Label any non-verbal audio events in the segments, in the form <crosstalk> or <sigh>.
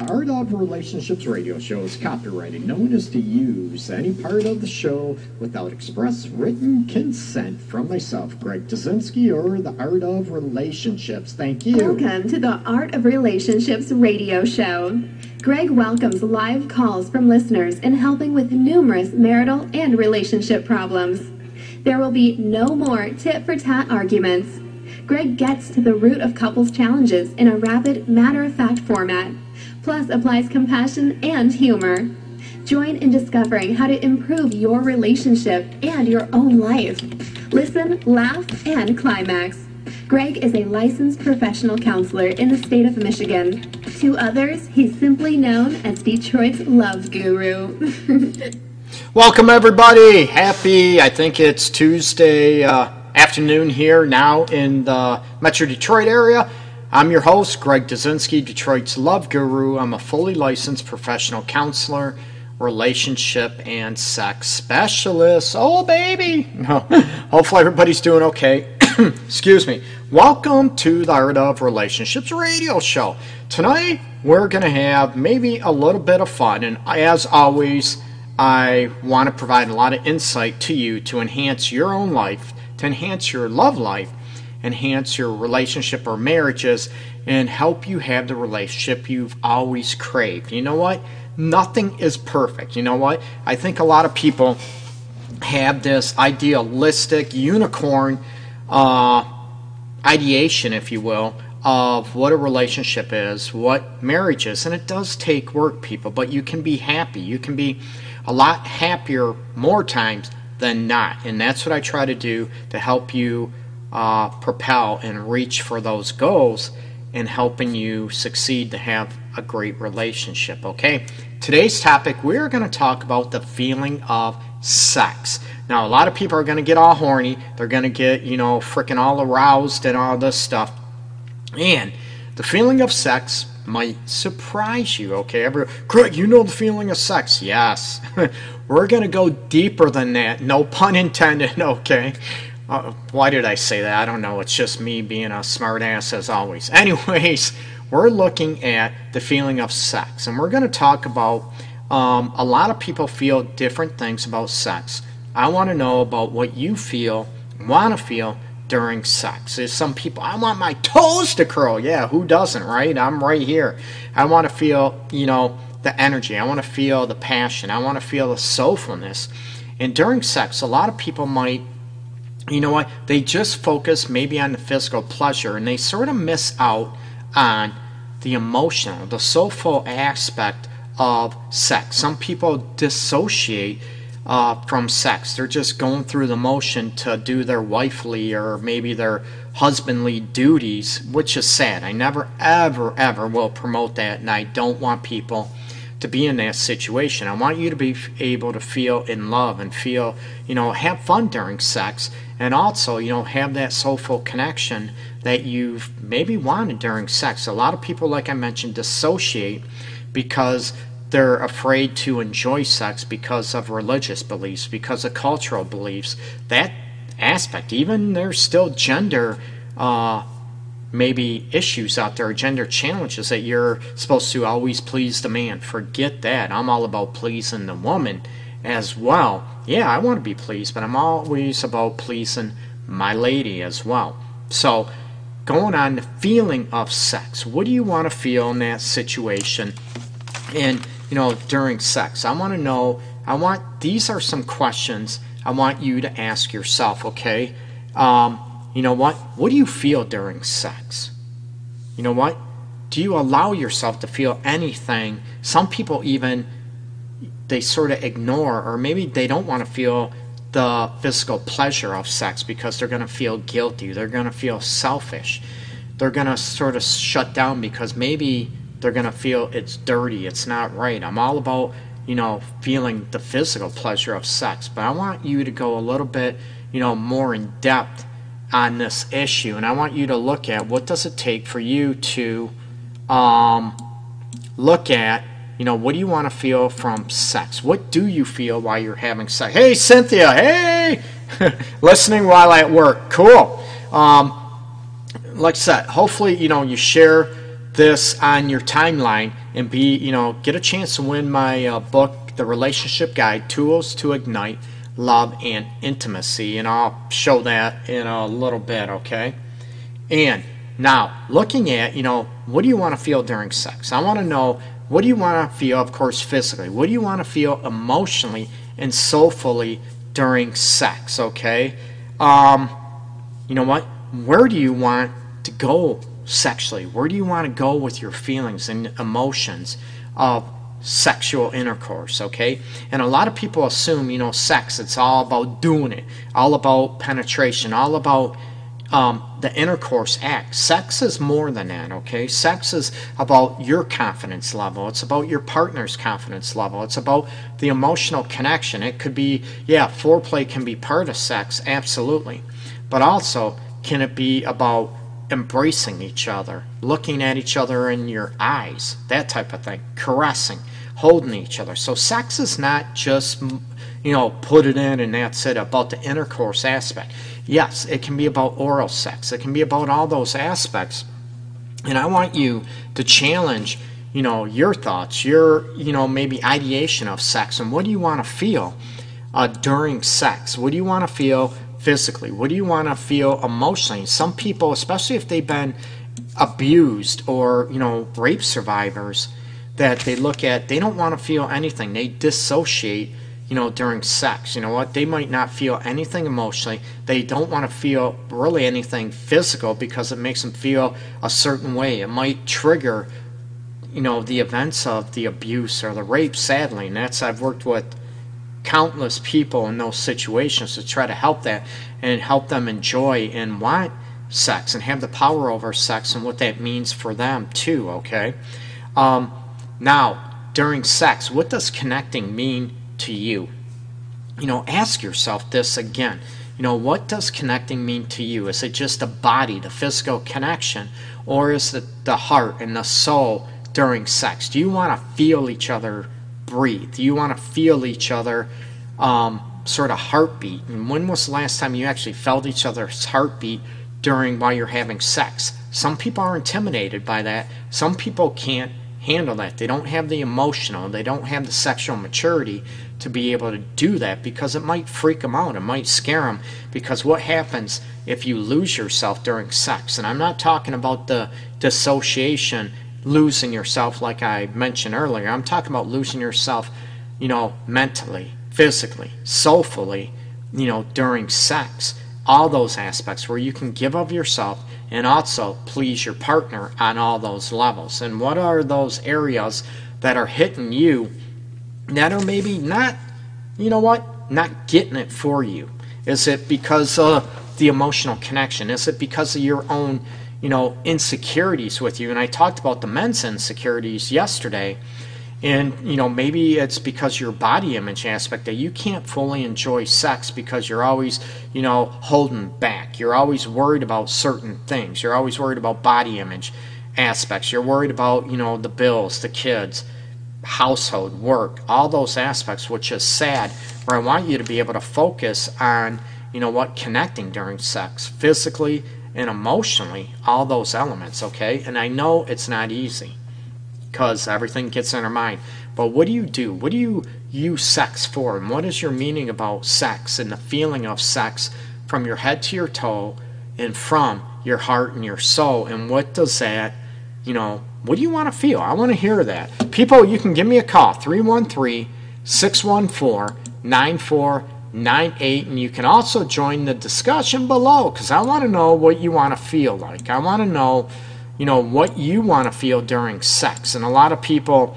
Art of Relationships radio show is copyrighted. No one is to use any part of the show without express written consent from myself, Greg Dudzinski, or the Art of Relationships. Thank you. Welcome to the Art of Relationships radio show. Greg welcomes live calls from listeners in helping with numerous marital and relationship problems. There will be no more tit for tat arguments. Greg gets to the root of couples' challenges in a rapid, matter of fact format, plus applies compassion and humor. Join in discovering how to improve your relationship and your own life. Listen, laugh, and climax. Greg is a licensed professional counselor in the state of Michigan. To others, he's simply known as Detroit's love guru. <laughs> Welcome, everybody. Happy, I think it's Tuesday uh, afternoon here now in the Metro Detroit area. I'm your host, Greg Dudzinski, Detroit's Love Guru. I'm a fully licensed professional counselor, relationship, and sex specialist. Oh, baby! Hopefully, everybody's doing okay. <clears throat> Excuse me. Welcome to the Art of Relationships radio show. Tonight, we're going to have maybe a little bit of fun, and as always, I want to provide a lot of insight to you to enhance your own life, to enhance your love life, enhance your relationship or marriages, and help you have the relationship you've always craved. You know what? Nothing is perfect. You know what? I think a lot of people have this idealistic unicorn uh, ideation, if you will, of what a relationship is, what marriage is. And it does take work, people, but you can be happy. You can be a lot happier more times than not. And that's what I try to do to help you uh, propel and reach for those goals and helping you succeed to have a great relationship. Okay, today's topic we're going to talk about the feeling of sex. Now, a lot of people are going to get all horny, they're going to get, you know, freaking all aroused and all this stuff. And the feeling of sex might surprise you, okay? Every, Craig, you know the feeling of sex. Yes. <laughs> We're going to go deeper than that. No pun intended, <laughs> okay? Uh, why did I say that? I don't know. It's just me being a smartass as always. <laughs> Anyways, we're looking at the feeling of sex, and we're going to talk about um, a lot of people feel different things about sex. I want to know about what you feel, want to feel, during sex. There's some people, I want my toes to curl. Yeah, who doesn't, right? I'm right here. I want to feel, you know, the energy. I want to feel the passion. I want to feel the soulfulness. And during sex, a lot of people might, you know what, they just focus maybe on the physical pleasure and they sort of miss out on the emotional, the soulful aspect of sex. Some people dissociate uh, from sex. They're just going through the motion to do their wifely or maybe their husbandly duties, which is sad. I never, ever, ever will promote that, and I don't want people to be in that situation. I want you to be able to feel in love and feel, you know, have fun during sex, and also, you know, have that soulful connection that you've maybe wanted during sex. A lot of people, like I mentioned, dissociate because they're afraid to enjoy sex because of religious beliefs, because of cultural beliefs. That aspect, even there's still gender uh, maybe issues out there, gender challenges that you're supposed to always please the man. Forget that. I'm all about pleasing the woman as well. Yeah, I want to be pleased, but I'm always about pleasing my lady as well. So, going on the feeling of sex. What do you want to feel in that situation? And you know, during sex. I want to know, I want, these are some questions I want you to ask yourself, okay? Um, you know what? What do you feel during sex? You know what? Do you allow yourself to feel anything? Some people even, they sort of ignore, or maybe they don't want to feel the physical pleasure of sex because they're going to feel guilty. They're going to feel selfish. They're going to sort of shut down because maybe they're going to feel it's dirty, it's not right. I'm all about, you know, feeling the physical pleasure of sex, but I want you to go a little bit, you know, more in depth on this issue and I want you to look at what does it take for you to um, look at you know what do you want to feel from sex what do you feel while you're having sex hey cynthia hey <laughs> listening while at work cool um, like i said hopefully you know you share this on your timeline and be, you know, get a chance to win my uh, book, The Relationship Guide Tools to Ignite Love and Intimacy. And I'll show that in a little bit, okay? And now, looking at, you know, what do you want to feel during sex? I want to know what do you want to feel, of course, physically? What do you want to feel emotionally and soulfully during sex, okay? Um, you know what? Where do you want to go sexually? Where do you want to go with your feelings and emotions of sexual intercourse, okay? And a lot of people assume, you know, sex, it's all about doing it, all about penetration, all about um, the intercourse act. Sex is more than that, okay? Sex is about your confidence level. It's about your partner's confidence level. It's about the emotional connection. It could be, yeah, foreplay can be part of sex, absolutely. But also, can it be about embracing each other, looking at each other in your eyes, that type of thing, caressing, holding each other. So sex is not just, you know, put it in and that's it, about the intercourse aspect. Yes, it can be about oral sex, it can be about all those aspects. And I want you to challenge, you know, your thoughts, your, you know, maybe ideation of sex and what do you want to feel uh, during sex? What do you want to feel physically? What do you want to feel emotionally? Some people, especially if they've been abused or, you know, rape survivors, that they look at, they don't want to feel anything. They dissociate, you know, during sex. You know what? They might not feel anything emotionally. They don't want to feel really anything physical because it makes them feel a certain way. It might trigger, you know, the events of the abuse or the rape, sadly. And that's, I've worked with countless people in those situations to try to help that and help them enjoy and want sex and have the power over sex and what that means for them too okay um, now during sex what does connecting mean to you you know ask yourself this again you know what does connecting mean to you is it just the body the physical connection or is it the heart and the soul during sex do you want to feel each other breathe. Do you want to feel each other um, sort of heartbeat. And when was the last time you actually felt each other's heartbeat during while you're having sex? Some people are intimidated by that. Some people can't handle that. They don't have the emotional, they don't have the sexual maturity to be able to do that because it might freak them out. It might scare them because what happens if you lose yourself during sex? And I'm not talking about the dissociation losing yourself like I mentioned earlier. I'm talking about losing yourself, you know, mentally, physically, soulfully, you know, during sex. All those aspects where you can give of yourself and also please your partner on all those levels. And what are those areas that are hitting you that are maybe not, you know what, not getting it for you? Is it because of the emotional connection? Is it because of your own you know, insecurities with you. And I talked about the men's insecurities yesterday. And, you know, maybe it's because your body image aspect that you can't fully enjoy sex because you're always, you know, holding back. You're always worried about certain things. You're always worried about body image aspects. You're worried about, you know, the bills, the kids, household, work, all those aspects, which is sad. Where I want you to be able to focus on, you know, what connecting during sex, physically, and emotionally, all those elements, okay? And I know it's not easy because everything gets in our mind. But what do you do? What do you use sex for? And what is your meaning about sex and the feeling of sex from your head to your toe and from your heart and your soul? And what does that, you know, what do you want to feel? I want to hear that. People, you can give me a call 313 614 98 and you can also join the discussion below because I want to know what you want to feel like. I want to know, you know, what you want to feel during sex. And a lot of people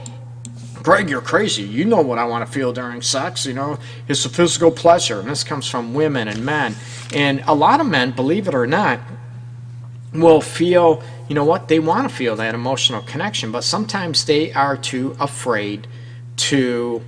Greg, you're crazy. You know what I want to feel during sex. You know, it's a physical pleasure. And this comes from women and men. And a lot of men, believe it or not, will feel, you know what, they want to feel that emotional connection, but sometimes they are too afraid to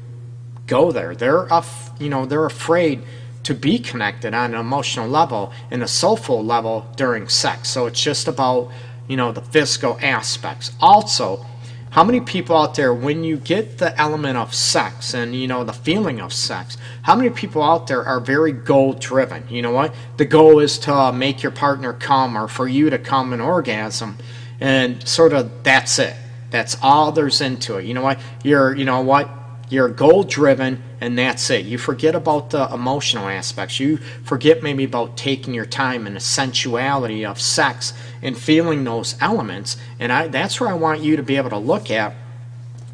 go there. They're af- you know they're afraid to be connected on an emotional level and a soulful level during sex. So it's just about you know the physical aspects. Also, how many people out there when you get the element of sex and you know the feeling of sex, how many people out there are very goal driven? You know what? The goal is to make your partner come or for you to come an orgasm And sort of that's it. That's all there's into it. You know what? You're, you know what? You're goal driven and that's it. You forget about the emotional aspects. You forget maybe about taking your time and the sensuality of sex and feeling those elements. And I, that's where I want you to be able to look at,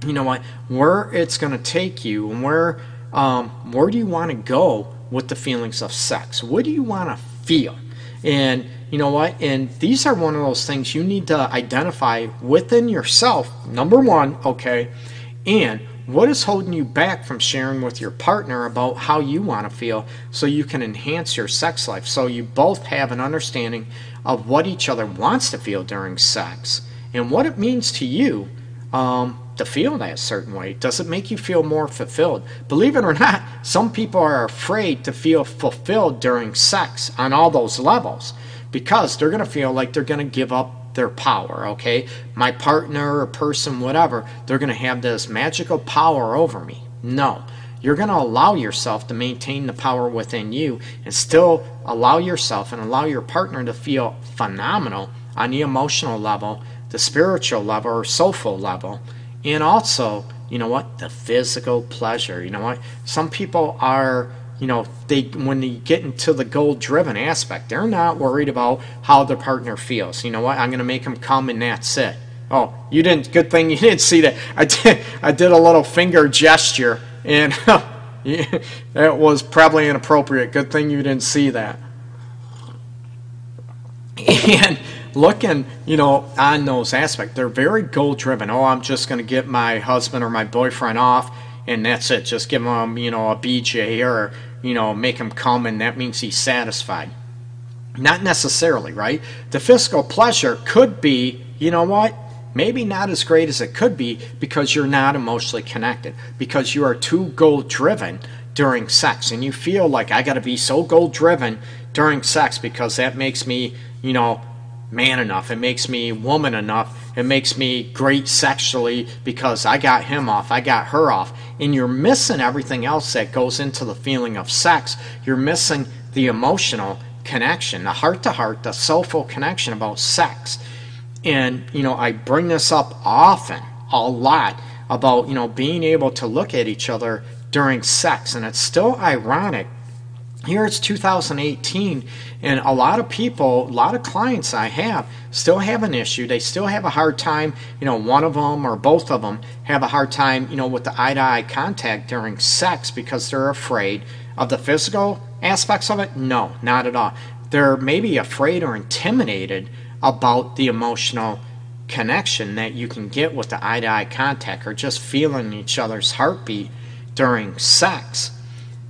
you know what, where it's going to take you and where, um, where do you want to go with the feelings of sex? What do you want to feel? And you know what? And these are one of those things you need to identify within yourself, number one, okay? And what is holding you back from sharing with your partner about how you want to feel so you can enhance your sex life? So you both have an understanding of what each other wants to feel during sex and what it means to you um, to feel that certain way. Does it make you feel more fulfilled? Believe it or not, some people are afraid to feel fulfilled during sex on all those levels because they're going to feel like they're going to give up their power, okay? My partner or person, whatever, they're going to have this magical power over me. No. You're going to allow yourself to maintain the power within you and still allow yourself and allow your partner to feel phenomenal on the emotional level, the spiritual level, or soulful level, and also, you know what, the physical pleasure. You know what? Some people are you know they when they get into the goal driven aspect they're not worried about how their partner feels. You know what? I'm going to make them come and that's it. Oh you didn't good thing you didn't see that. I did i did a little finger gesture and <laughs> that was probably inappropriate. Good thing you didn't see that. And looking you know on those aspects they're very goal driven oh i'm just going to get my husband or my boyfriend off and that's it just give him, you know a bj or you know, make him come and that means he's satisfied. Not necessarily, right? The physical pleasure could be, you know what? Maybe not as great as it could be because you're not emotionally connected, because you are too goal driven during sex and you feel like I got to be so goal driven during sex because that makes me, you know, man enough. It makes me woman enough. It makes me great sexually because I got him off. I got her off. And you're missing everything else that goes into the feeling of sex. You're missing the emotional connection, the heart to heart, the soulful connection about sex. And, you know, I bring this up often, a lot, about, you know, being able to look at each other during sex. And it's still ironic here it's 2018 and a lot of people a lot of clients i have still have an issue. They still have a hard time you know one of them or both of them have a hard time you know with the eye to eye contact during sex because they're afraid of the physical aspects of it? No not at all. They're maybe afraid or intimidated about the emotional connection that you can get with the eye to eye contact or just feeling each other's heartbeat during sex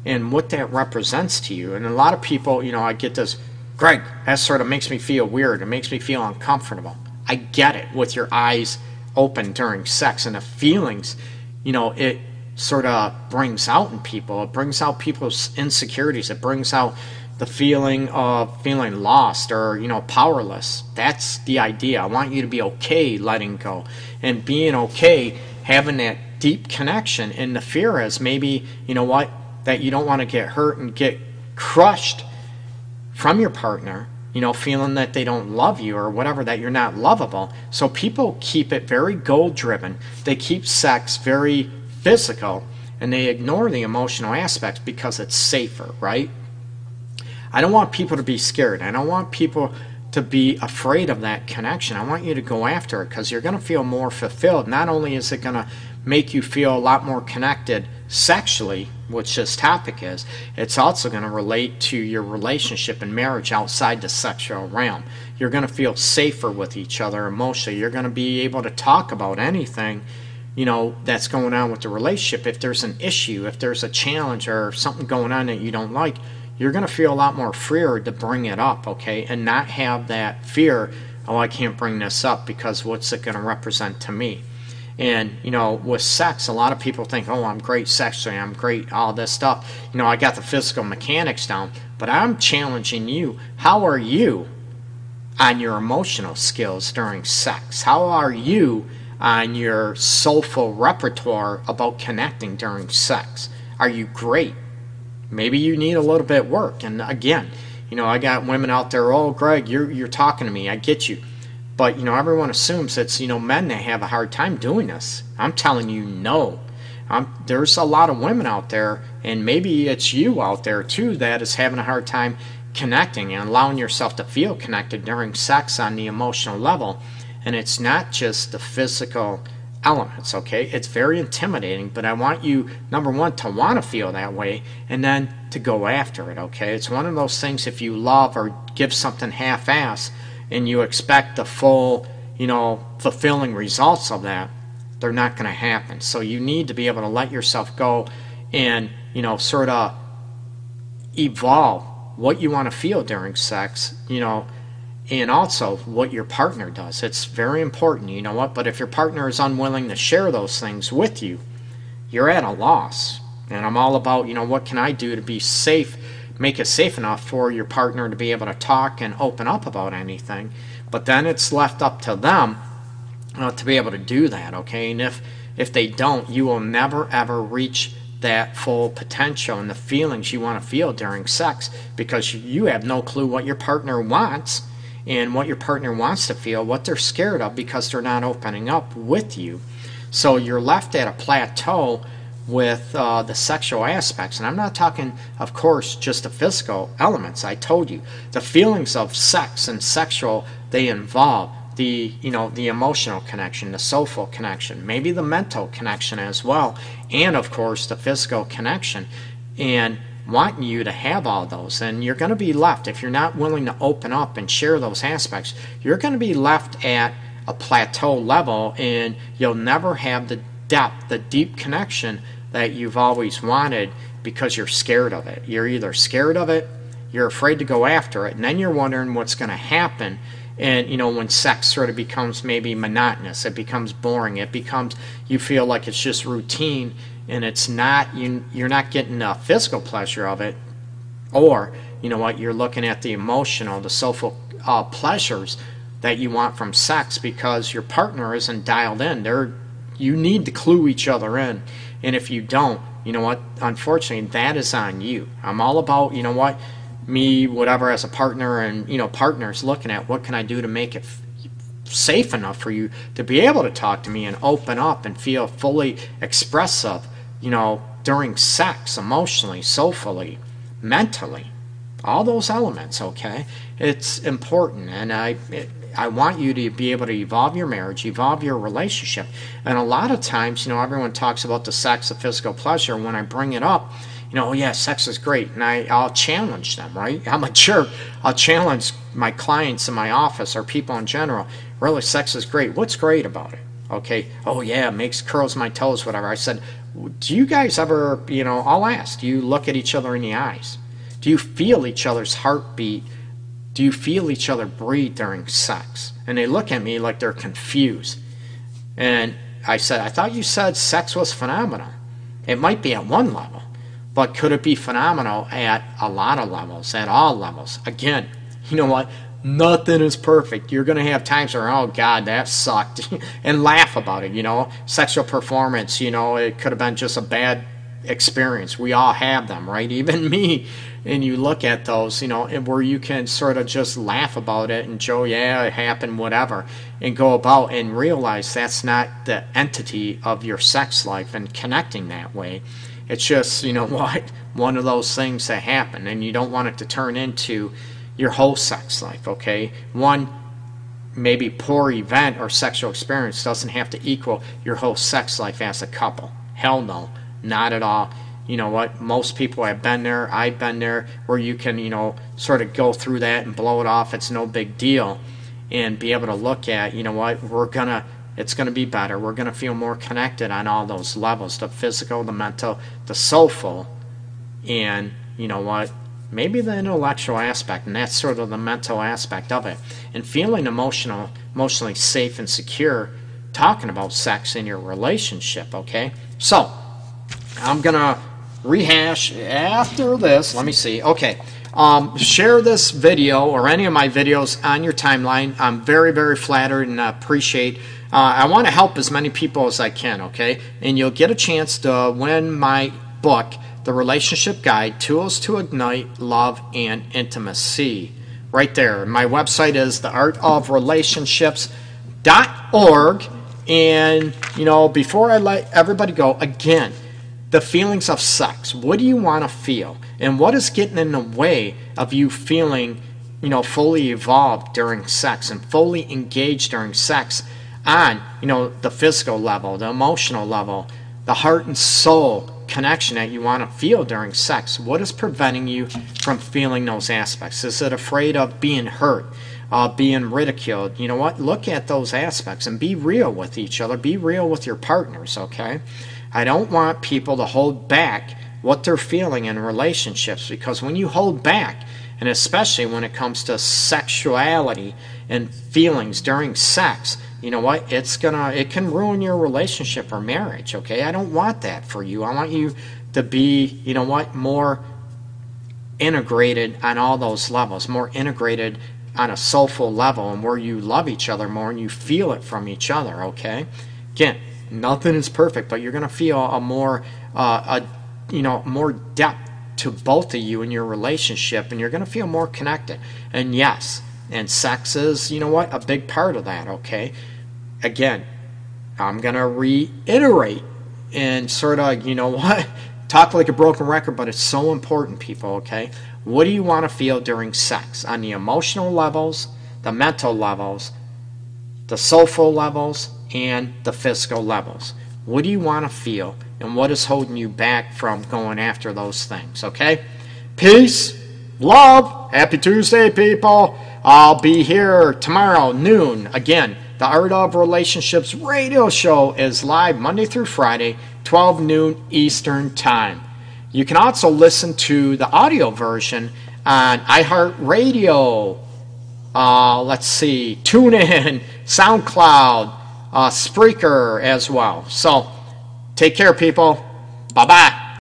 and what that represents to you. And a lot of people, you know, I get this, Greg, that sort of makes me feel weird. It makes me feel uncomfortable. I get it with your eyes open during sex and the feelings, you know, it sort of brings out in people. It brings out people's insecurities. It brings out the feeling of feeling lost or, you know, powerless. That's the idea. I want you to be okay letting go and being okay having that deep connection. And the fear is maybe, you know what, that you don't want to get hurt and get crushed from your partner, you know, feeling that they don't love you or whatever, that you're not lovable. So people keep it very goal driven. They keep sex very physical and they ignore the emotional aspects because it's safer, right? I don't want people to be scared. I don't want people to be afraid of that connection. I want you to go after it because you're going to feel more fulfilled. Not only is it going to make you feel a lot more connected sexually, which this topic is, it's also going to relate to your relationship and marriage outside the sexual realm. You're going to feel safer with each other emotionally. You're going to be able to talk about anything, you know, that's going on with the relationship. If there's an issue, if there's a challenge or something going on that you don't like, you're going to feel a lot more freer to bring it up, okay? And not have that fear, oh, I can't bring this up because what's it going to represent to me? And, you know, with sex, a lot of people think, oh, I'm great sexually, I'm great, all this stuff. You know, I got the physical mechanics down, but I'm challenging you. How are you on your emotional skills during sex? How are you on your soulful repertoire about connecting during sex? Are you great? Maybe you need a little bit of work. And again, you know, I got women out there, oh, Greg, you're, you're talking to me, I get you But you know, everyone assumes it's you know men that have a hard time doing this. I'm telling you, no. Um, there's a lot of women out there, and maybe it's you out there too that is having a hard time connecting and allowing yourself to feel connected during sex on the emotional level. And it's not just the physical elements, okay? It's very intimidating, but I want you, number one, to want to feel that way and then to go after it, okay? It's one of those things if you love or give something half ass and you expect the full, you know, fulfilling results of that, they're not going to happen. So you need to be able to let yourself go and, you know, sort of evolve what you want to feel during sex, you know, and also what your partner does. It's very important, you know what? But if your partner is unwilling to share those things with you, you're at a loss. And I'm all about, you know, what can I do to be safe, make it safe enough for your partner to be able to talk and open up about anything. But then it's left up to them uh, to be able to do that, okay? And if if they don't, you will never ever reach that full potential and the feelings you want to feel during sex because you have no clue what your partner wants and what your partner wants to feel, what they're scared of because they're not opening up with you. So you're left at a plateau with uh, the sexual aspects. And I'm not talking, of course, just the physical elements. I told you the feelings of sex and sexual, they involve the you know the emotional connection the soulful connection maybe the mental connection as well and of course the physical connection and wanting you to have all those and you're going to be left if you're not willing to open up and share those aspects you're going to be left at a plateau level and you'll never have the depth the deep connection that you've always wanted because you're scared of it. You're either scared of it you're afraid to go after it and then you're wondering what's going to happen. And you know when sex sort of becomes maybe monotonous it becomes boring it becomes you feel like it's just routine and it's not you you're not getting the physical pleasure of it. Or you know what you're looking at the emotional the soulful uh, pleasures that you want from sex because your partner isn't dialed in. They're you need to clue each other in and if you don't you know what unfortunately that is on you i'm all about you know what me, whatever, as a partner, and you know, partners looking at what can I do to make it f- safe enough for you to be able to talk to me and open up and feel fully expressive, you know, during sex, emotionally, soulfully, mentally, all those elements. Okay, it's important, and I. It, I want you to be able to evolve your marriage, evolve your relationship. And a lot of times, you know, everyone talks about the sex, the physical pleasure. When I bring it up, you know, oh yeah, sex is great, and I, I'll challenge them, right? I'm a <laughs> jerk. I'll challenge my clients in my office or people in general. Really, sex is great. What's great about it? Okay. Oh yeah, makes curls my toes, whatever. I said, do you guys ever, you know, I'll ask. Do you look at each other in the eyes? Do you feel each other's heartbeat? Do you feel each other breathe during sex? And they look at me like they're confused. And I said, I thought you said sex was phenomenal. It might be at one level. But could it be phenomenal at a lot of levels, at all levels? Again, you know what? Nothing is perfect. You're going to have times where, oh God, that sucked, <laughs> and laugh about it. You know, sexual performance. You know, it could have been just a bad experience. We all have them, right? <laughs> Even me. And you look at those, you know, and where you can sort of just laugh about it and Joe, yeah, it happened, whatever, and go about and realize that's not the entity of your sex life and connecting that way. It's just, you know <laughs> what, one of those things that happen, and you don't want it to turn into your whole sex life, okay? One maybe poor event or sexual experience doesn't have to equal your whole sex life as a couple. Hell no, not at all. You know what? Most people have been there. I've been there where you can, you know, sort of go through that and blow it off. It's no big deal. And be able to look at, you know what, we're to it's to be better. We're to feel more connected on all those levels the physical, the mental, the soulful, and you know what? Maybe the intellectual aspect, and that's sort of the mental aspect of it. And feeling emotional, emotionally safe and secure, talking about sex in your relationship, okay? So, I'm to rehash after this. Let me see. Okay. Um, share this video or any of my videos on your timeline. I'm very, very flattered and appreciate uh, I want to help as many people as I can, okay? And you'll get a chance to win my book, The Relationship Guide Tools to Ignite Love and Intimacy. right there. My website is theartofrelationships.org. And, you know, before I let everybody go, again, the feelings of sex. What do you want to feel? And what is getting in the way of you feeling, you know, fully evolved during sex and fully engaged during sex on, you know, the physical level, the emotional level, the heart and soul connection that you want to feel during sex? What is preventing you from feeling those aspects? Is it afraid of being hurt? Uh, being ridiculed, you know what? Look at those aspects and be real with each other. Be real with your partners, okay? I don't want people to hold back what they're feeling in relationships because when you hold back, and especially when it comes to sexuality and feelings during sex, you know what? It's gonna, it can ruin your relationship or marriage, okay? I don't want that for you. I want you to be, you know what, more integrated on all those levels, more integrated on a soulful level and where you love each other more and you feel it from each other, okay? Again, nothing is perfect, but you're going to feel a more, uh, a, you know, more depth to both of you in your relationship and you're going to feel more connected. And yes, and sex is, you know what, a big part of that, okay? Again, I'm going to reiterate and sort of, you know what, <laughs> talk like a broken record, but it's so important, people, okay? What do you want to feel during sex on the emotional levels, the mental levels, the soulful levels, and the physical levels? What do you want to feel, and what is holding you back from going after those things, okay? Peace, love, happy Tuesday, people. I'll be here tomorrow, noon. Again, the Art of Relationships radio show is live Monday through Friday, 12 noon Eastern Time. You can also listen to the audio version on iHeartRadio. Uh, let's see, TuneIn, <laughs> SoundCloud, uh, Spreaker as well. So take care, people. Bye bye.